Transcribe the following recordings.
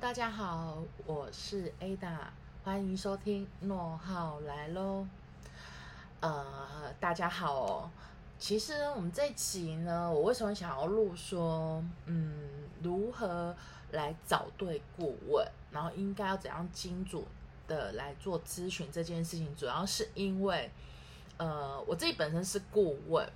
大家好，我是 Ada，欢迎收听诺号来喽。呃，大家好哦。其实我们这一集呢，我为什么想要录说，嗯，如何来找对顾问，然后应该要怎样精准的来做咨询这件事情，主要是因为，呃，我自己本身是顾问。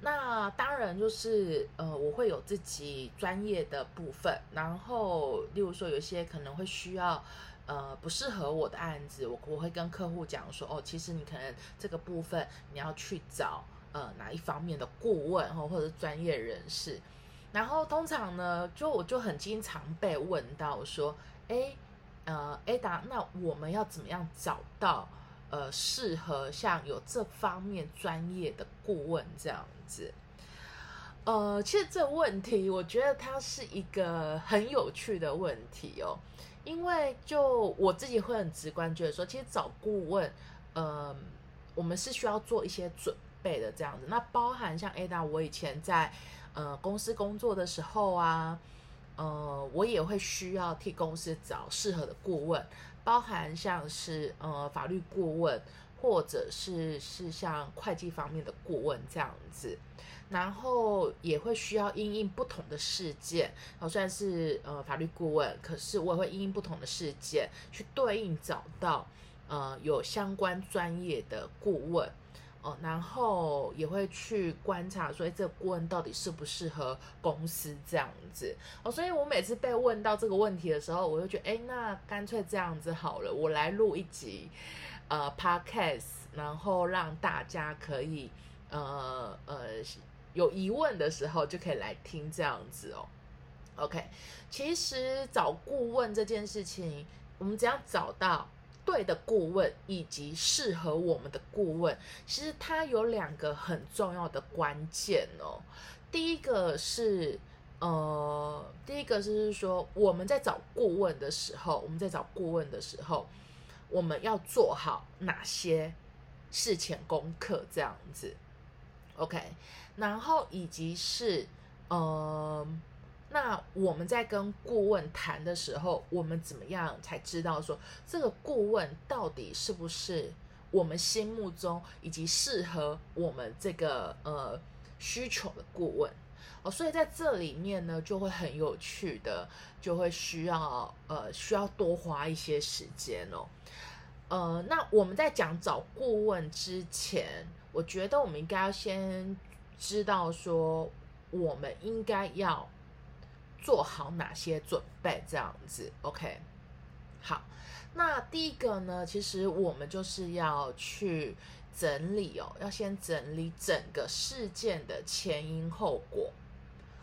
那当然就是呃，我会有自己专业的部分，然后例如说有些可能会需要呃不适合我的案子，我我会跟客户讲说哦，其实你可能这个部分你要去找呃哪一方面的顾问或或者是专业人士，然后通常呢，就我就很经常被问到说，哎呃 Ada，那我们要怎么样找到？呃，适合像有这方面专业的顾问这样子，呃，其实这问题我觉得它是一个很有趣的问题哦，因为就我自己会很直观觉得说，其实找顾问，呃，我们是需要做一些准备的这样子，那包含像 Ada，我以前在呃公司工作的时候啊。呃，我也会需要替公司找适合的顾问，包含像是呃法律顾问，或者是是像会计方面的顾问这样子，然后也会需要因应不同的事件，我虽然是呃法律顾问，可是我也会因应不同的事件去对应找到呃有相关专业的顾问。哦，然后也会去观察，说这个顾问到底适不适合公司这样子。哦，所以我每次被问到这个问题的时候，我就觉得，哎，那干脆这样子好了，我来录一集呃 podcast，然后让大家可以呃呃有疑问的时候就可以来听这样子哦。OK，其实找顾问这件事情，我们只要找到。对的顾问以及适合我们的顾问，其实它有两个很重要的关键哦。第一个是，呃，第一个是说我们在找顾问的时候，我们在找顾问的时候，我们要做好哪些事前功课这样子，OK，然后以及是，呃。那我们在跟顾问谈的时候，我们怎么样才知道说这个顾问到底是不是我们心目中以及适合我们这个呃需求的顾问哦？所以在这里面呢，就会很有趣的，就会需要呃需要多花一些时间哦。呃，那我们在讲找顾问之前，我觉得我们应该要先知道说，我们应该要。做好哪些准备？这样子，OK。好，那第一个呢，其实我们就是要去整理哦，要先整理整个事件的前因后果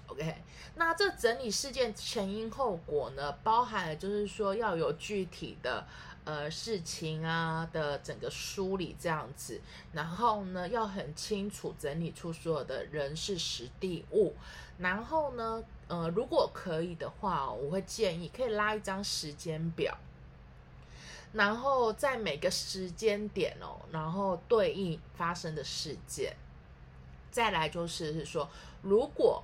，OK。那这整理事件前因后果呢，包含就是说要有具体的。呃，事情啊的整个梳理这样子，然后呢，要很清楚整理出所有的人事、实地、物，然后呢，呃，如果可以的话，我会建议可以拉一张时间表，然后在每个时间点哦，然后对应发生的事件，再来就是是说，如果。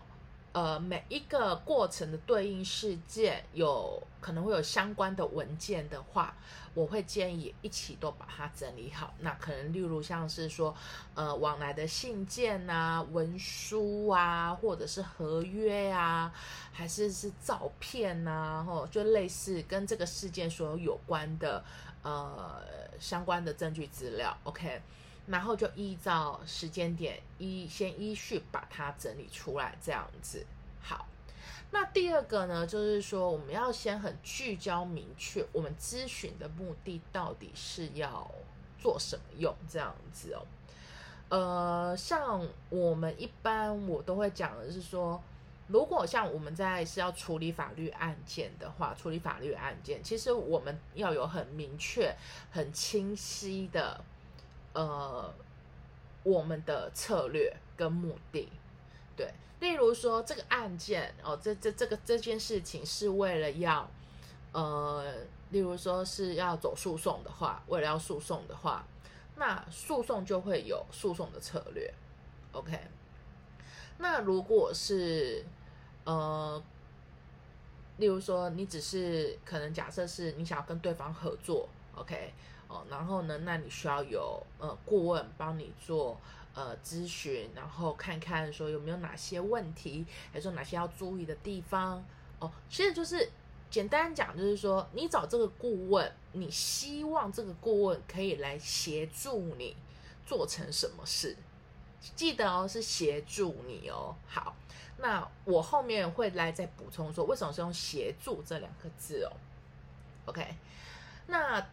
呃，每一个过程的对应事件有可能会有相关的文件的话，我会建议一起都把它整理好。那可能例如像是说，呃，往来的信件啊、文书啊，或者是合约啊，还是是照片呐，或就类似跟这个事件所有有关的呃相关的证据资料。OK。然后就依照时间点依先依序把它整理出来，这样子好。那第二个呢，就是说我们要先很聚焦明确，我们咨询的目的到底是要做什么用，这样子哦。呃，像我们一般我都会讲的是说，如果像我们在是要处理法律案件的话，处理法律案件，其实我们要有很明确、很清晰的。呃，我们的策略跟目的，对，例如说这个案件哦，这这这个这件事情是为了要，呃，例如说是要走诉讼的话，为了要诉讼的话，那诉讼就会有诉讼的策略，OK。那如果是呃例如说，你只是可能假设是你想要跟对方合作，OK，哦，然后呢，那你需要有呃顾问帮你做呃咨询，然后看看说有没有哪些问题，还是说哪些要注意的地方，哦，其实就是简单讲，就是说你找这个顾问，你希望这个顾问可以来协助你做成什么事，记得哦，是协助你哦，好。那我后面会来再补充说，为什么是用协助这两个字哦？OK，那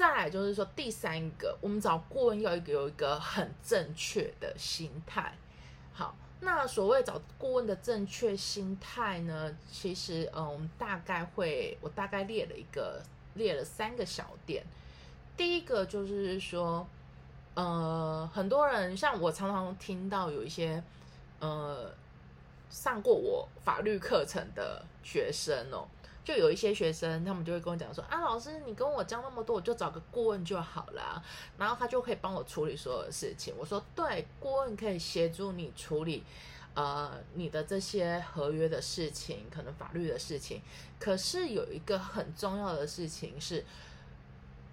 再来就是说第三个，我们找顾问要有一个很正确的心态。好，那所谓找顾问的正确心态呢，其实嗯，我们大概会，我大概列了一个，列了三个小点。第一个就是说，呃，很多人像我常常听到有一些，呃。上过我法律课程的学生哦，就有一些学生，他们就会跟我讲说：“啊，老师，你跟我教那么多，我就找个顾问就好了，然后他就可以帮我处理所有的事情。”我说：“对，顾问可以协助你处理，呃，你的这些合约的事情，可能法律的事情。可是有一个很重要的事情是，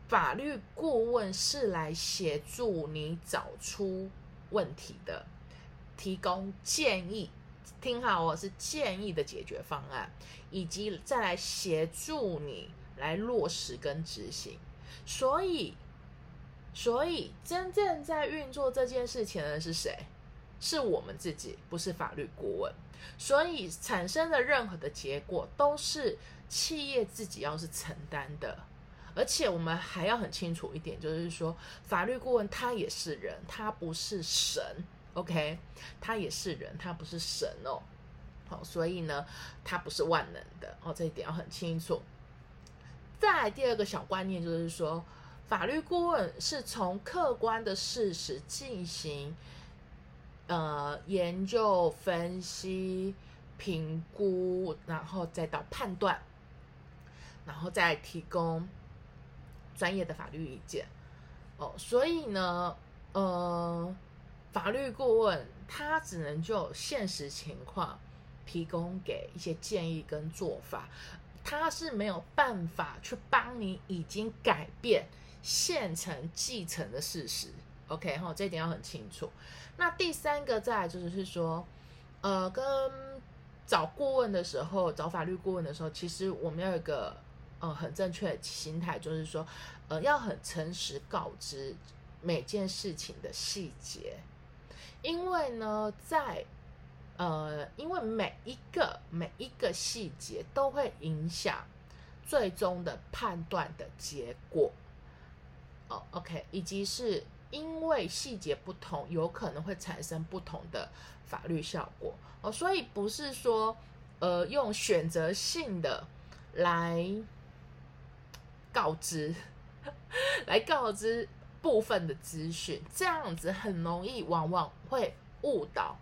法律顾问是来协助你找出问题的，提供建议。”听好，我是建议的解决方案，以及再来协助你来落实跟执行。所以，所以真正在运作这件事情的是谁？是我们自己，不是法律顾问。所以产生的任何的结果都是企业自己要是承担的。而且我们还要很清楚一点，就是说法律顾问他也是人，他不是神。OK，他也是人，他不是神哦。好，所以呢，他不是万能的哦，这一点要很清楚。再第二个小观念就是说，法律顾问是从客观的事实进行呃研究、分析、评估，然后再到判断，然后再提供专业的法律意见。哦，所以呢，呃。法律顾问他只能就现实情况提供给一些建议跟做法，他是没有办法去帮你已经改变现成继承的事实。OK 哈，这一点要很清楚。那第三个再来就是说，呃，跟找顾问的时候，找法律顾问的时候，其实我们要有一个呃很正确的心态，就是说，呃，要很诚实告知每件事情的细节。因为呢，在呃，因为每一个每一个细节都会影响最终的判断的结果。哦，OK，以及是因为细节不同，有可能会产生不同的法律效果。哦，所以不是说呃用选择性的来告知，来告知。部分的资讯，这样子很容易，往往会误导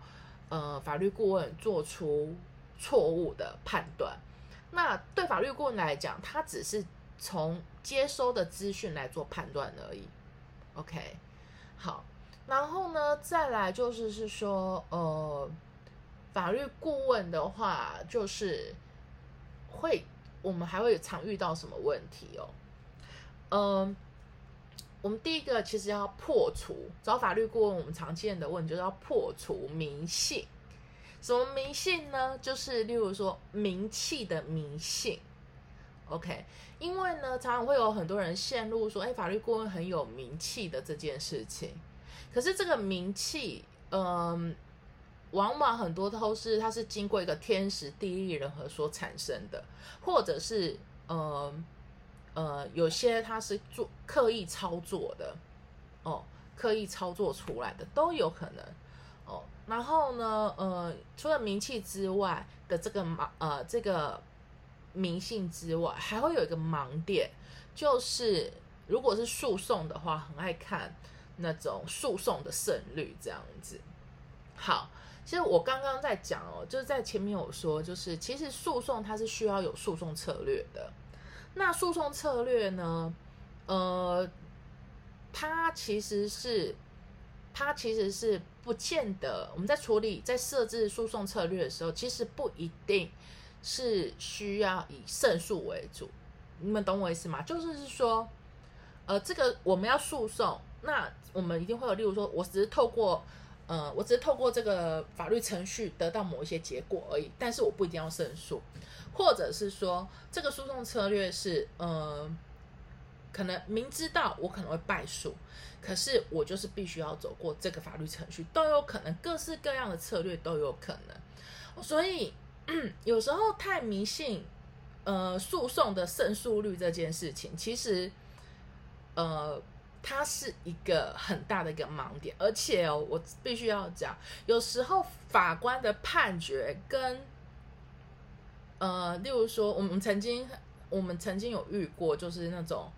呃法律顾问做出错误的判断。那对法律顾问来讲，他只是从接收的资讯来做判断而已。OK，好，然后呢，再来就是是说，呃，法律顾问的话，就是会我们还会常遇到什么问题哦？嗯。我们第一个其实要破除找法律顾问，我们常见的问就是要破除迷信。什么迷信呢？就是例如说名气的迷信。OK，因为呢，常常会有很多人陷入说，哎，法律顾问很有名气的这件事情。可是这个名气，嗯，往往很多都是它是经过一个天时地利人和所产生的，或者是嗯。呃，有些他是做刻意操作的，哦，刻意操作出来的都有可能，哦，然后呢，呃，除了名气之外的这个盲，呃，这个迷信之外，还会有一个盲点，就是如果是诉讼的话，很爱看那种诉讼的胜率这样子。好，其实我刚刚在讲哦，就是在前面有说，就是其实诉讼它是需要有诉讼策略的。那诉讼策略呢？呃，它其实是，它其实是不见得我们在处理、在设置诉讼策略的时候，其实不一定是需要以胜诉为主。你们懂我意思吗？就是是说，呃，这个我们要诉讼，那我们一定会有，例如说，我只是透过，呃，我只是透过这个法律程序得到某一些结果而已，但是我不一定要胜诉，或者是说，这个诉讼策略是，呃，可能明知道我可能会败诉，可是我就是必须要走过这个法律程序，都有可能，各式各样的策略都有可能，所以 有时候太迷信。呃，诉讼的胜诉率这件事情，其实，呃，它是一个很大的一个盲点，而且哦，我必须要讲，有时候法官的判决跟，呃，例如说，我们曾经，我们曾经有遇过，就是那种，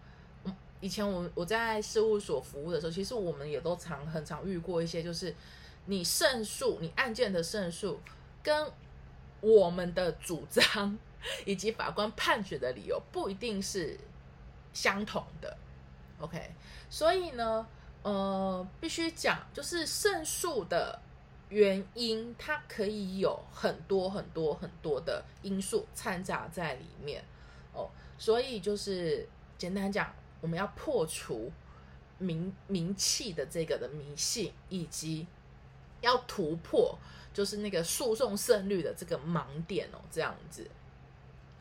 以前我我在事务所服务的时候，其实我们也都常很常遇过一些，就是你胜诉，你案件的胜诉跟我们的主张。以及法官判决的理由不一定是相同的，OK，所以呢，呃，必须讲，就是胜诉的原因，它可以有很多很多很多的因素掺杂在里面哦。所以就是简单讲，我们要破除名名气的这个的迷信，以及要突破就是那个诉讼胜率的这个盲点哦，这样子。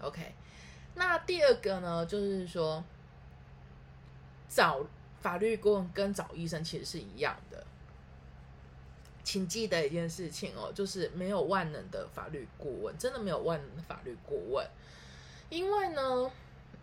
OK，那第二个呢，就是说找法律顾问跟找医生其实是一样的，请记得一件事情哦，就是没有万能的法律顾问，真的没有万能的法律顾问，因为呢，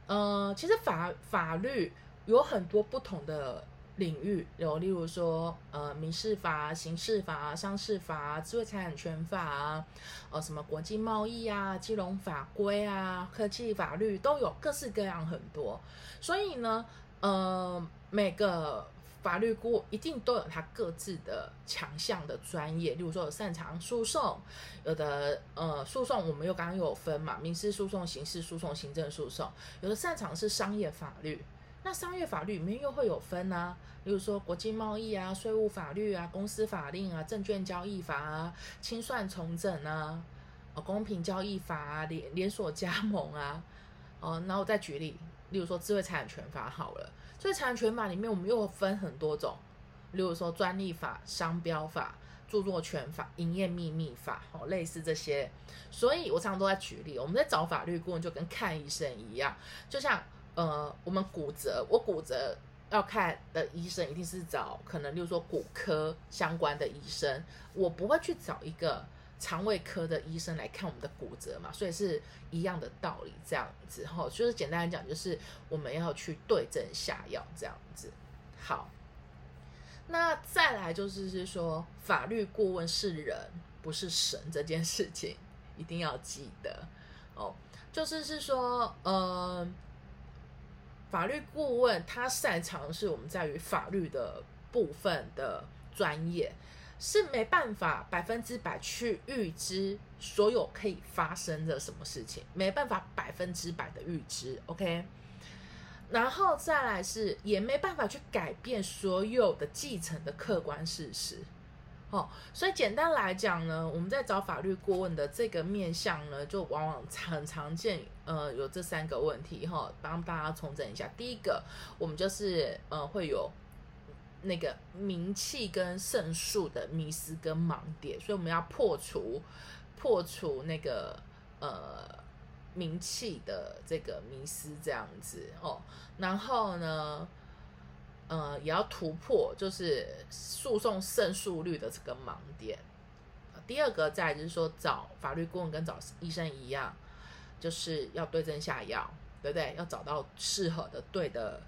呃，其实法法律有很多不同的。领域有，例如说，呃，民事法、刑事法、商事法、智慧财产权法啊，呃，什么国际贸易啊、金融法规啊、科技法律都有，各式各样很多。所以呢，呃，每个法律顾一定都有他各自的强项的专业，例如说有擅长诉讼，有的呃，诉讼我们又刚刚有分嘛，民事诉讼、刑事诉讼、行政诉讼，有的擅长是商业法律。那商业法律里面又会有分啊，比如说国际贸易啊、税务法律啊、公司法令啊、证券交易法啊、清算重整啊、哦公平交易法啊、连连锁加盟啊，哦，那我再举例，例如说智慧财产权法好了，智慧财产权法里面我们又分很多种，例如说专利法、商标法、著作权法、营业秘密法，哦，类似这些，所以我常常都在举例，我们在找法律顾问就跟看医生一样，就像。呃，我们骨折，我骨折要看的医生一定是找可能，例如说骨科相关的医生，我不会去找一个肠胃科的医生来看我们的骨折嘛，所以是一样的道理，这样子哈，就是简单来讲，就是我们要去对症下药这样子。好，那再来就是是说，法律顾问是人不是神这件事情一定要记得哦，就是是说，呃。法律顾问他擅长是我们在于法律的部分的专业，是没办法百分之百去预知所有可以发生的什么事情，没办法百分之百的预知，OK。然后再来是也没办法去改变所有的继承的客观事实。哦，所以简单来讲呢，我们在找法律顾问的这个面向呢，就往往很常见，呃，有这三个问题哈，帮大家重整一下。第一个，我们就是呃会有那个名气跟胜诉的迷失跟盲点，所以我们要破除破除那个呃名气的这个迷失这样子哦，然后呢。呃，也要突破，就是诉讼胜诉率的这个盲点。第二个，再就是说，找法律顾问跟找医生一样，就是要对症下药，对不对？要找到适合的对的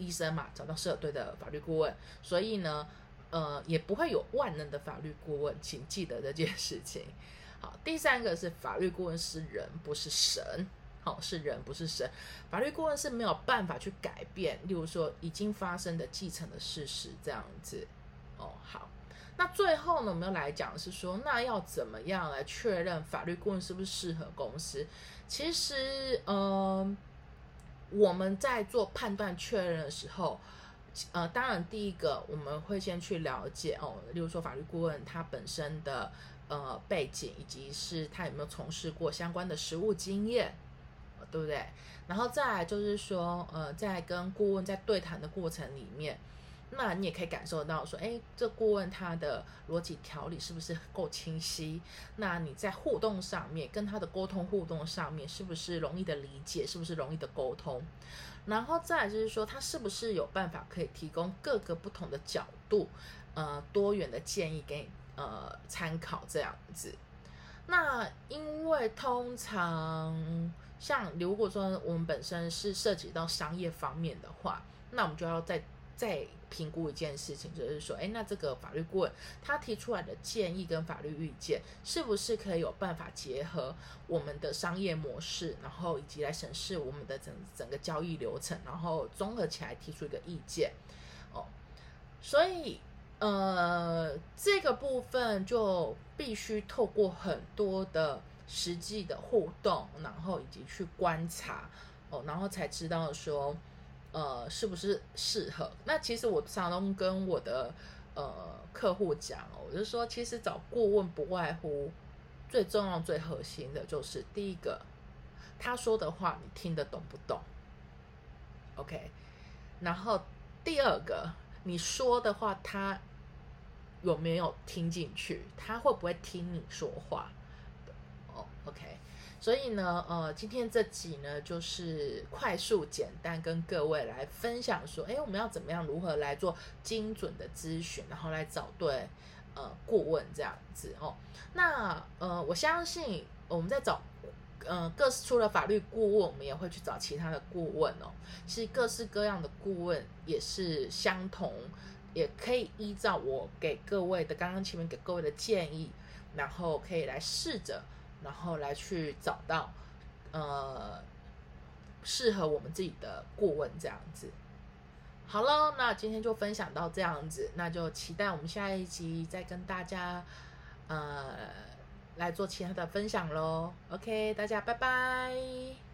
医生嘛，找到适合的法律顾问。所以呢，呃，也不会有万能的法律顾问，请记得这件事情。好，第三个是法律顾问是人，不是神。好，是人不是神，法律顾问是没有办法去改变，例如说已经发生的继承的事实这样子。哦，好，那最后呢，我们要来讲是说，那要怎么样来确认法律顾问是不是适合公司？其实，嗯，我们在做判断确认的时候，呃，当然第一个我们会先去了解哦，例如说法律顾问他本身的呃背景，以及是他有没有从事过相关的实务经验，对不对？然后再来就是说，呃，在跟顾问在对谈的过程里面，那你也可以感受到说，哎，这顾问他的逻辑条理是不是够清晰？那你在互动上面，跟他的沟通互动上面，是不是容易的理解？是不是容易的沟通？然后再就是说，他是不是有办法可以提供各个不同的角度，呃，多元的建议给呃参考这样子。那因为通常像如果说我们本身是涉及到商业方面的话，那我们就要再再评估一件事情，就是说，哎，那这个法律顾问他提出来的建议跟法律意见，是不是可以有办法结合我们的商业模式，然后以及来审视我们的整整个交易流程，然后综合起来提出一个意见，哦，所以。呃，这个部分就必须透过很多的实际的互动，然后以及去观察哦，然后才知道说，呃，是不是适合。那其实我常常跟我的呃客户讲哦，我就说，其实找顾问不外乎最重要、最核心的就是第一个，他说的话你听得懂不懂？OK，然后第二个，你说的话他。有没有听进去？他会不会听你说话？哦，OK。所以呢，呃，今天这集呢，就是快速简单跟各位来分享说，哎，我们要怎么样，如何来做精准的咨询，然后来找对呃顾问这样子哦。那呃，我相信我们在找，呃，各式除了法律顾问，我们也会去找其他的顾问哦。其实各式各样的顾问也是相同。也可以依照我给各位的刚刚前面给各位的建议，然后可以来试着，然后来去找到呃适合我们自己的顾问这样子。好喽，那今天就分享到这样子，那就期待我们下一集再跟大家呃来做其他的分享喽。OK，大家拜拜。